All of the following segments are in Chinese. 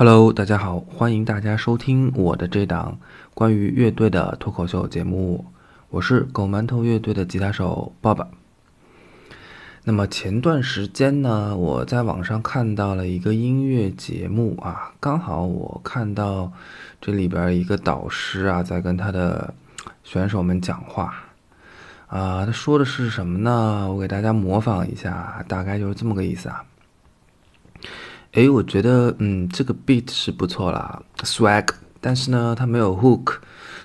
Hello，大家好，欢迎大家收听我的这档关于乐队的脱口秀节目。我是狗馒头乐队的吉他手爸爸。那么前段时间呢，我在网上看到了一个音乐节目啊，刚好我看到这里边一个导师啊，在跟他的选手们讲话啊，他说的是什么呢？我给大家模仿一下，大概就是这么个意思啊。诶，我觉得嗯，这个 beat 是不错啦，swag，但是呢，它没有 hook，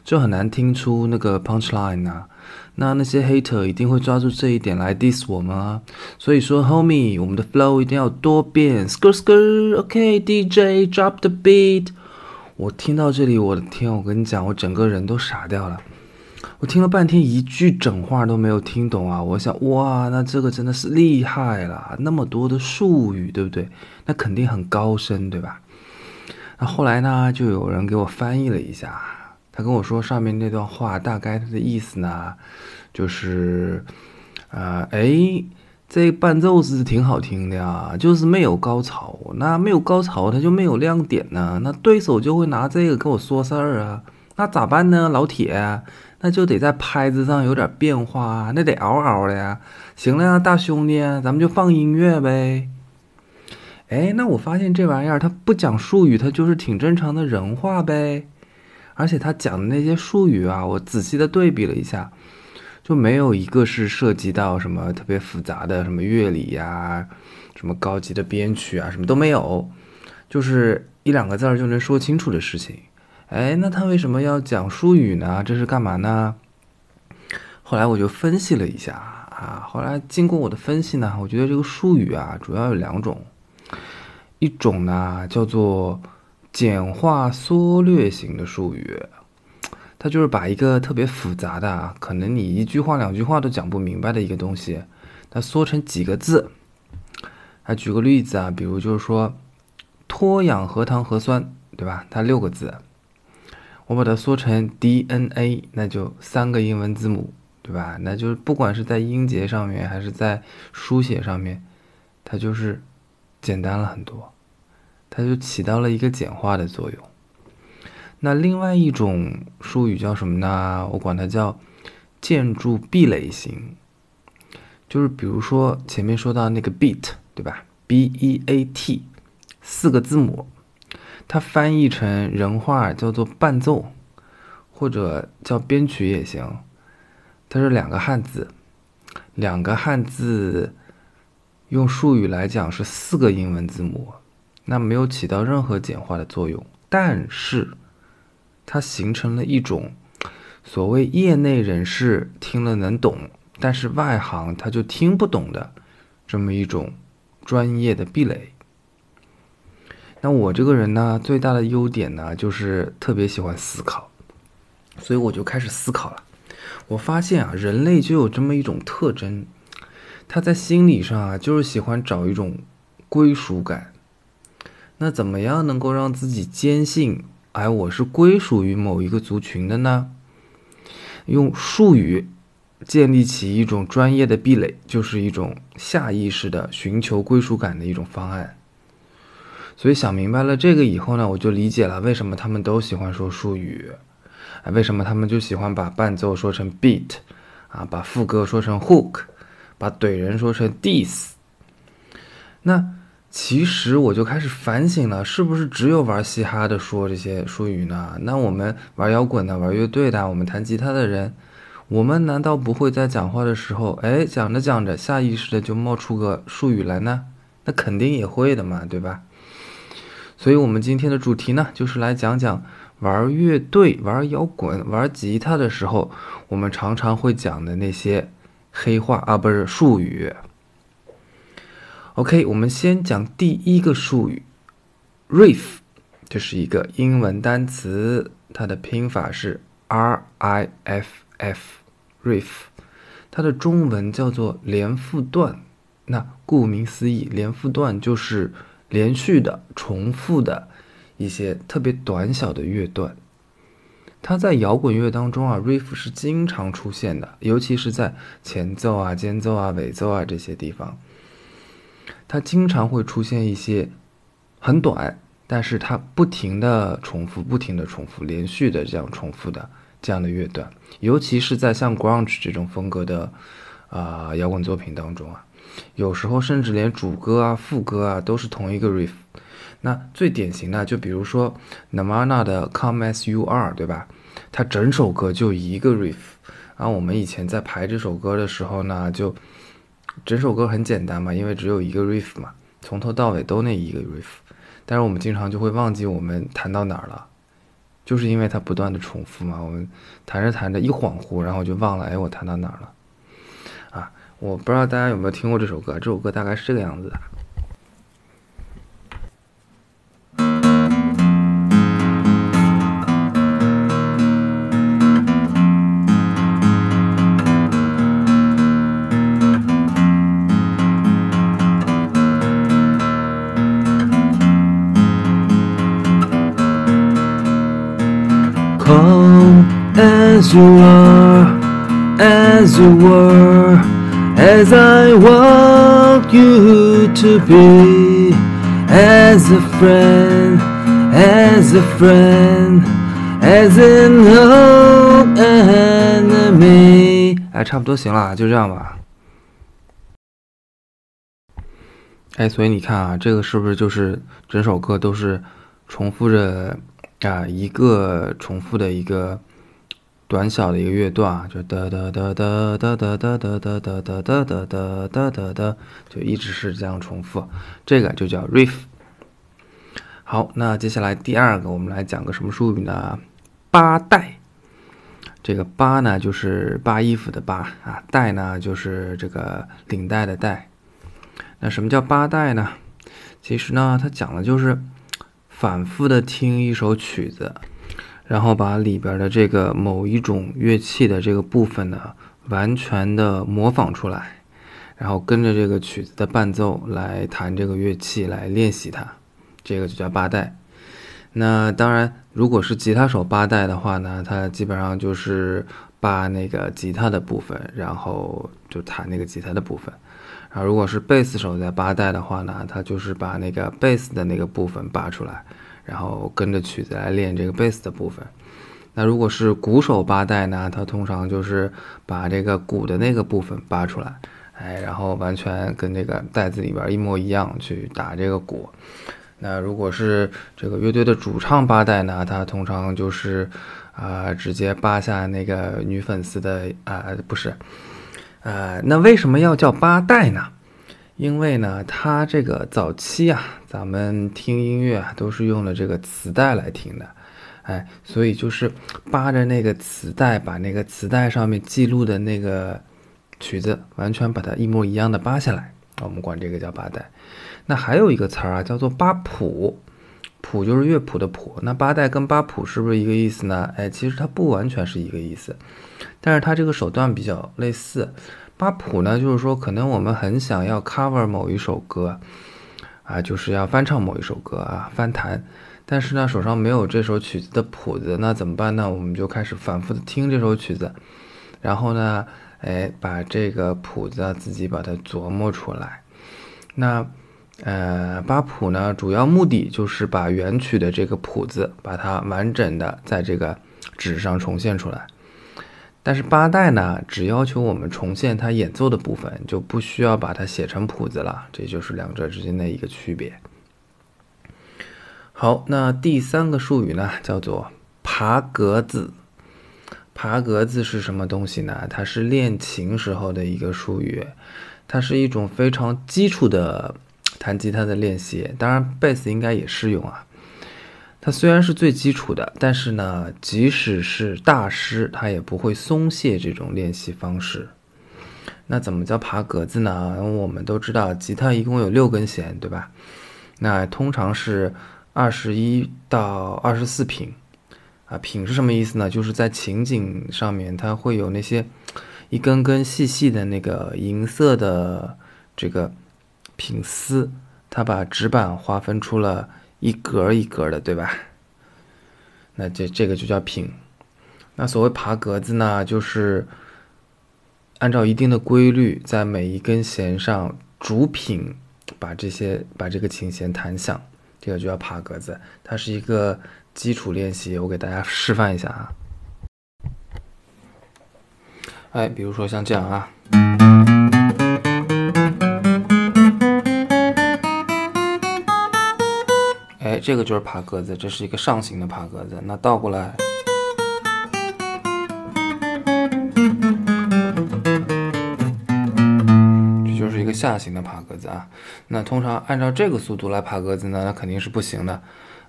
就很难听出那个 punchline 啊。那那些 hater 一定会抓住这一点来 diss 我们啊。所以说，homie，我们的 flow 一定要多变，skr skr，OK，DJ drop the beat。我听到这里，我的天，我跟你讲，我整个人都傻掉了。我听了半天，一句整话都没有听懂啊！我想，哇，那这个真的是厉害了，那么多的术语，对不对？那肯定很高深，对吧？那后来呢，就有人给我翻译了一下，他跟我说上面那段话大概他的意思呢，就是，啊，哎，这伴奏是挺好听的呀，就是没有高潮，那没有高潮，它就没有亮点呢，那对手就会拿这个跟我说事儿啊，那咋办呢，老铁？那就得在拍子上有点变化，那得嗷嗷的呀。行了呀，大兄弟，咱们就放音乐呗。哎，那我发现这玩意儿它不讲术语，它就是挺正常的人话呗。而且他讲的那些术语啊，我仔细的对比了一下，就没有一个是涉及到什么特别复杂的什么乐理呀、什么高级的编曲啊，什么都没有，就是一两个字儿就能说清楚的事情。哎，那他为什么要讲术语呢？这是干嘛呢？后来我就分析了一下啊，后来经过我的分析呢，我觉得这个术语啊，主要有两种，一种呢叫做简化缩略型的术语，它就是把一个特别复杂的，可能你一句话两句话都讲不明白的一个东西，它缩成几个字。啊，举个例子啊，比如就是说脱氧核糖核酸，对吧？它六个字。我把它缩成 DNA，那就三个英文字母，对吧？那就是不管是在音节上面还是在书写上面，它就是简单了很多，它就起到了一个简化的作用。那另外一种术语叫什么呢？我管它叫建筑壁垒型，就是比如说前面说到那个 beat，对吧？B-E-A-T，四个字母。它翻译成人话叫做伴奏，或者叫编曲也行。它是两个汉字，两个汉字用术语来讲是四个英文字母，那没有起到任何简化的作用，但是它形成了一种所谓业内人士听了能懂，但是外行他就听不懂的这么一种专业的壁垒。那我这个人呢，最大的优点呢，就是特别喜欢思考，所以我就开始思考了。我发现啊，人类就有这么一种特征，他在心理上啊，就是喜欢找一种归属感。那怎么样能够让自己坚信，哎，我是归属于某一个族群的呢？用术语建立起一种专业的壁垒，就是一种下意识的寻求归属感的一种方案。所以想明白了这个以后呢，我就理解了为什么他们都喜欢说术语，啊，为什么他们就喜欢把伴奏说成 beat，啊，把副歌说成 hook，把怼人说成 diss。那其实我就开始反省了，是不是只有玩嘻哈的说这些术语呢？那我们玩摇滚的、玩乐队的、我们弹吉他的人，我们难道不会在讲话的时候，哎，讲着讲着，下意识的就冒出个术语来呢？那肯定也会的嘛，对吧？所以，我们今天的主题呢，就是来讲讲玩乐队、玩摇滚、玩吉他的时候，我们常常会讲的那些黑话啊，不是术语。OK，我们先讲第一个术语，riff，这是一个英文单词，它的拼法是 R-I-F-F，riff，它的中文叫做连复段。那顾名思义，连复段就是。连续的、重复的一些特别短小的乐段，它在摇滚乐当中啊，riff 是经常出现的，尤其是在前奏啊、间奏啊、尾奏啊这些地方，它经常会出现一些很短但是它不停的重复，不停的重复，连续的这样重复的这样的乐段，尤其是在像 grunge 这种风格的啊摇滚作品当中啊，有时候甚至连主歌啊、副歌啊都是同一个 riff。那最典型的就比如说 Namana 的 Come As You Are，对吧？它整首歌就一个 riff。然后我们以前在排这首歌的时候呢，就整首歌很简单嘛，因为只有一个 riff 嘛，从头到尾都那一个 riff。但是我们经常就会忘记我们弹到哪儿了，就是因为它不断的重复嘛。我们弹着弹着一恍惚，然后就忘了，哎，我弹到哪儿了？我不知道大家有没有听过这首歌，这首歌大概是这个样子的。As you are, as you were, as I want you to be, as a friend, as a friend, as an old enemy。哎，差不多行了，就这样吧。哎，所以你看啊，这个是不是就是整首歌都是重复着啊一个重复的一个。短小的一个乐段啊，就哒哒哒哒哒哒哒哒哒哒哒哒哒哒哒哒哒，就一直是这样重复，这个就叫 riff。好，那接下来第二个，我们来讲个什么术语呢？八带。这个八呢，就是扒衣服的扒啊，带呢，就是这个领带的带。那什么叫八带呢？其实呢，它讲的就是反复的听一首曲子。然后把里边的这个某一种乐器的这个部分呢，完全的模仿出来，然后跟着这个曲子的伴奏来弹这个乐器来练习它，这个就叫八代。那当然，如果是吉他手八代的话呢，他基本上就是把那个吉他的部分，然后就弹那个吉他的部分。然后如果是贝斯手在八代的话呢，他就是把那个贝斯的那个部分扒出来。然后跟着曲子来练这个贝斯的部分。那如果是鼓手八代呢？他通常就是把这个鼓的那个部分扒出来，哎，然后完全跟这个袋子里边一模一样去打这个鼓。那如果是这个乐队的主唱八代呢？他通常就是啊，直接扒下那个女粉丝的啊，不是，呃，那为什么要叫八代呢？因为呢，它这个早期啊，咱们听音乐啊，都是用了这个磁带来听的，哎，所以就是扒着那个磁带，把那个磁带上面记录的那个曲子，完全把它一模一样的扒下来，我们管这个叫扒带。那还有一个词儿啊，叫做扒谱，谱就是乐谱的谱。那扒带跟扒谱是不是一个意思呢？哎，其实它不完全是一个意思，但是它这个手段比较类似。八谱呢，就是说，可能我们很想要 cover 某一首歌，啊，就是要翻唱某一首歌啊，翻弹，但是呢，手上没有这首曲子的谱子，那怎么办呢？我们就开始反复的听这首曲子，然后呢，哎，把这个谱子自己把它琢磨出来。那，呃，八谱呢，主要目的就是把原曲的这个谱子，把它完整的在这个纸上重现出来。但是八代呢，只要求我们重现它演奏的部分，就不需要把它写成谱子了。这就是两者之间的一个区别。好，那第三个术语呢，叫做爬格子。爬格子是什么东西呢？它是练琴时候的一个术语，它是一种非常基础的弹吉他的练习。当然，贝斯应该也适用啊。它虽然是最基础的，但是呢，即使是大师，他也不会松懈这种练习方式。那怎么叫爬格子呢？我们都知道，吉他一共有六根弦，对吧？那通常是二十一到二十四品。啊，品是什么意思呢？就是在琴颈上面，它会有那些一根根细细的那个银色的这个品丝，它把指板划分出了。一格一格的，对吧？那这这个就叫品。那所谓爬格子呢，就是按照一定的规律，在每一根弦上逐品把这些把这个琴弦弹响，这个就叫爬格子，它是一个基础练习，我给大家示范一下啊。哎，比如说像这样啊，这个就是爬格子，这是一个上行的爬格子。那倒过来，这就是一个下行的爬格子啊。那通常按照这个速度来爬格子呢，那肯定是不行的，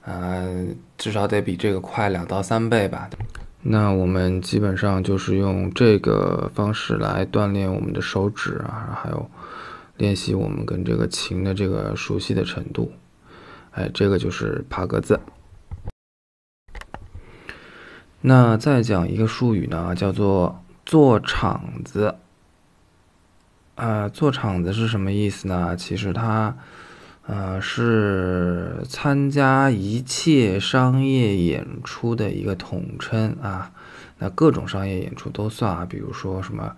呃，至少得比这个快两到三倍吧。那我们基本上就是用这个方式来锻炼我们的手指啊，还有练习我们跟这个琴的这个熟悉的程度。哎，这个就是爬格子。那再讲一个术语呢，叫做做场子。啊，做场子是什么意思呢？其实它。呃，是参加一切商业演出的一个统称啊。那各种商业演出都算啊，比如说什么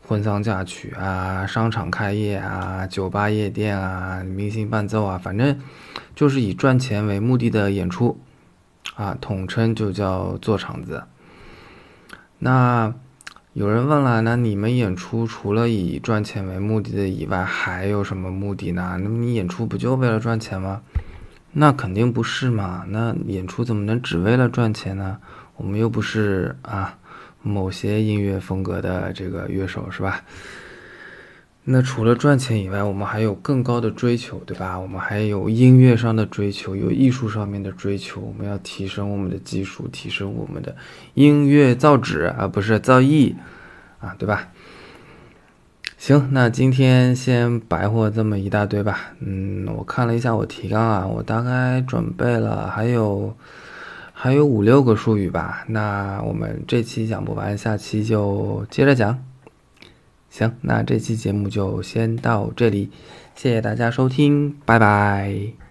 婚丧嫁娶啊、商场开业啊、酒吧夜店啊、明星伴奏啊，反正就是以赚钱为目的的演出啊，统称就叫做场子。那。有人问了，那你们演出除了以赚钱为目的的以外，还有什么目的呢？那么你演出不就为了赚钱吗？那肯定不是嘛。那演出怎么能只为了赚钱呢？我们又不是啊，某些音乐风格的这个乐手，是吧？那除了赚钱以外，我们还有更高的追求，对吧？我们还有音乐上的追求，有艺术上面的追求。我们要提升我们的技术，提升我们的音乐造纸啊不是造诣啊，对吧？行，那今天先白活这么一大堆吧。嗯，我看了一下我提纲啊，我大概准备了还有还有五六个术语吧。那我们这期讲不完，下期就接着讲。行，那这期节目就先到这里，谢谢大家收听，拜拜。